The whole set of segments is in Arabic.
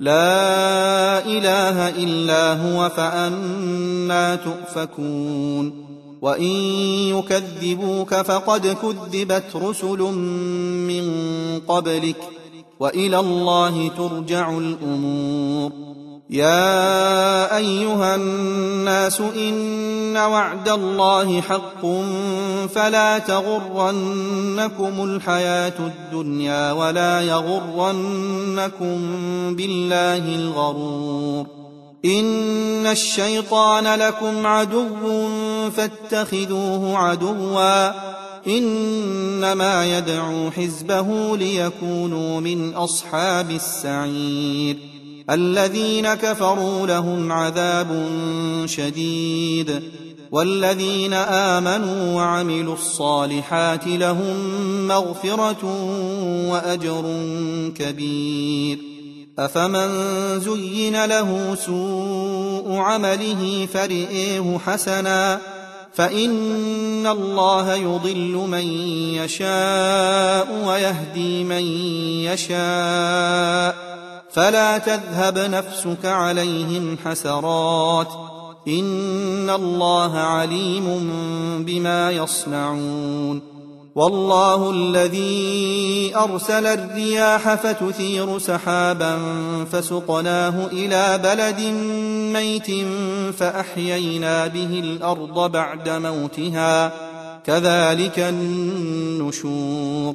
لا إله إلا هو فأنا تؤفكون. وإن يكذبوك فقد كذبت رسل من قبلك وإلى الله ترجع الأمور. يا أيها الناس ان وعد الله حق فلا تغرنكم الحياة الدنيا ولا يغرنكم بالله الغرور ان الشيطان لكم عدو فاتخذوه عدوا انما يدعو حزبه ليكونوا من اصحاب السعير الذين كفروا لهم عذاب شديد والذين آمنوا وعملوا الصالحات لهم مغفرة وأجر كبير. أفمن زين له سوء عمله فرئيه حسنا فإن الله يضل من يشاء ويهدي من يشاء. فلا تذهب نفسك عليهم حسرات إن الله عليم بما يصنعون والله الذي أرسل الرياح فتثير سحابا فسقناه إلى بلد ميت فأحيينا به الأرض بعد موتها كذلك النشور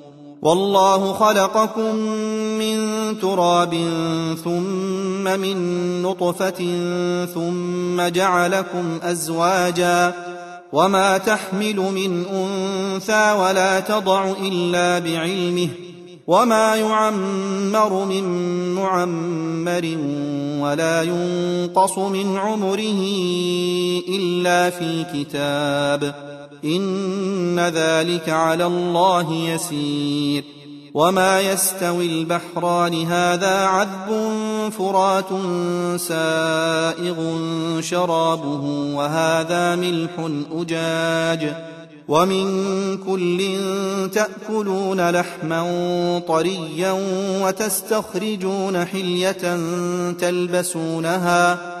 والله خلقكم من تراب ثم من نطفة ثم جعلكم أزواجا وما تحمل من أنثى ولا تضع إلا بعلمه وما يعمر من معمر ولا ينقص من عمره إلا في كتاب إن ذلك على الله يسير. وما يستوي البحران هذا عذب فرات سائغ شرابه وهذا ملح أجاج. ومن كل تأكلون لحما طريا وتستخرجون حلية تلبسونها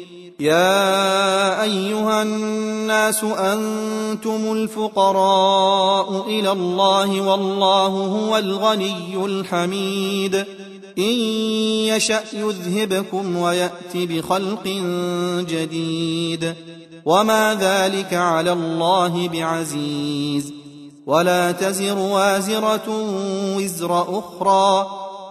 يا أيها الناس أنتم الفقراء إلى الله والله هو الغني الحميد. إن يشأ يذهبكم ويات بخلق جديد. وما ذلك على الله بعزيز. ولا تزر وازرة وزر أخرى.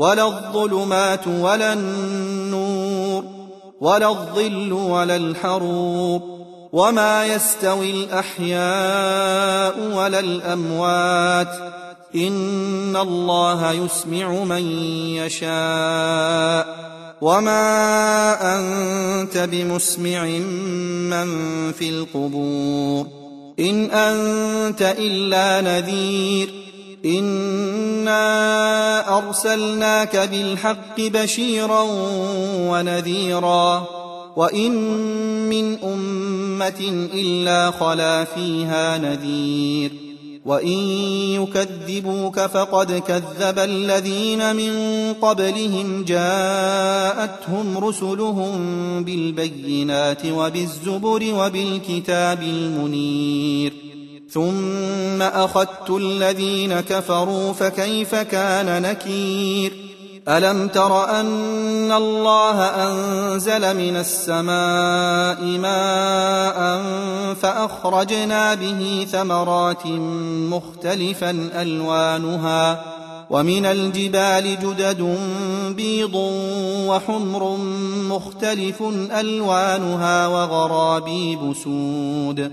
ولا الظلمات ولا النور ولا الظل ولا الحروب وما يستوي الأحياء ولا الأموات إن الله يسمع من يشاء وما أنت بمسمع من في القبور إن أنت إلا نذير إنا أرسلناك بالحق بشيرا ونذيرا وإن من أمة إلا خلا فيها نذير وإن يكذبوك فقد كذب الذين من قبلهم جاءتهم رسلهم بالبينات وبالزبر وبالكتاب المنير ثم أخذت الذين كفروا فكيف كان نكير ألم تر أن الله أنزل من السماء ماء فأخرجنا به ثمرات مختلفا ألوانها ومن الجبال جدد بيض وحمر مختلف ألوانها وغرابيب سود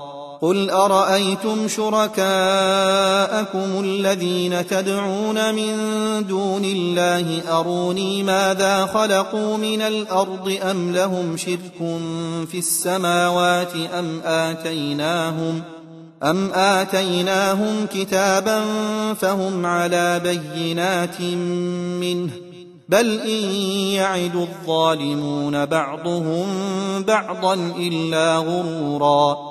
قل أرأيتم شركاءكم الذين تدعون من دون الله أروني ماذا خلقوا من الأرض أم لهم شرك في السماوات أم آتيناهم أم آتيناهم كتابا فهم على بينات منه بل إن يعد الظالمون بعضهم بعضا إلا غرورا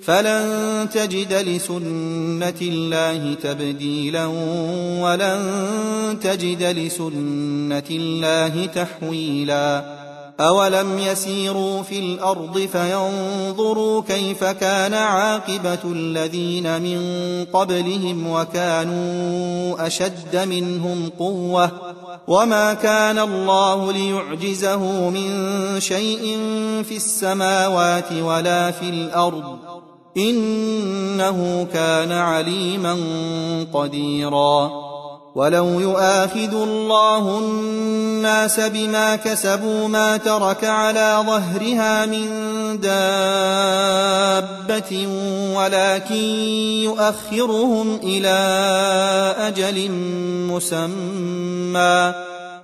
فلن تجد لسنة الله تبديلا ولن تجد لسنة الله تحويلا أولم يسيروا في الأرض فينظروا كيف كان عاقبة الذين من قبلهم وكانوا أشد منهم قوة وما كان الله ليعجزه من شيء في السماوات ولا في الأرض إنه كان عليما قديرا. ولو يؤاخذ الله الناس بما كسبوا ما ترك على ظهرها من دابة ولكن يؤخرهم إلى أجل مسمى.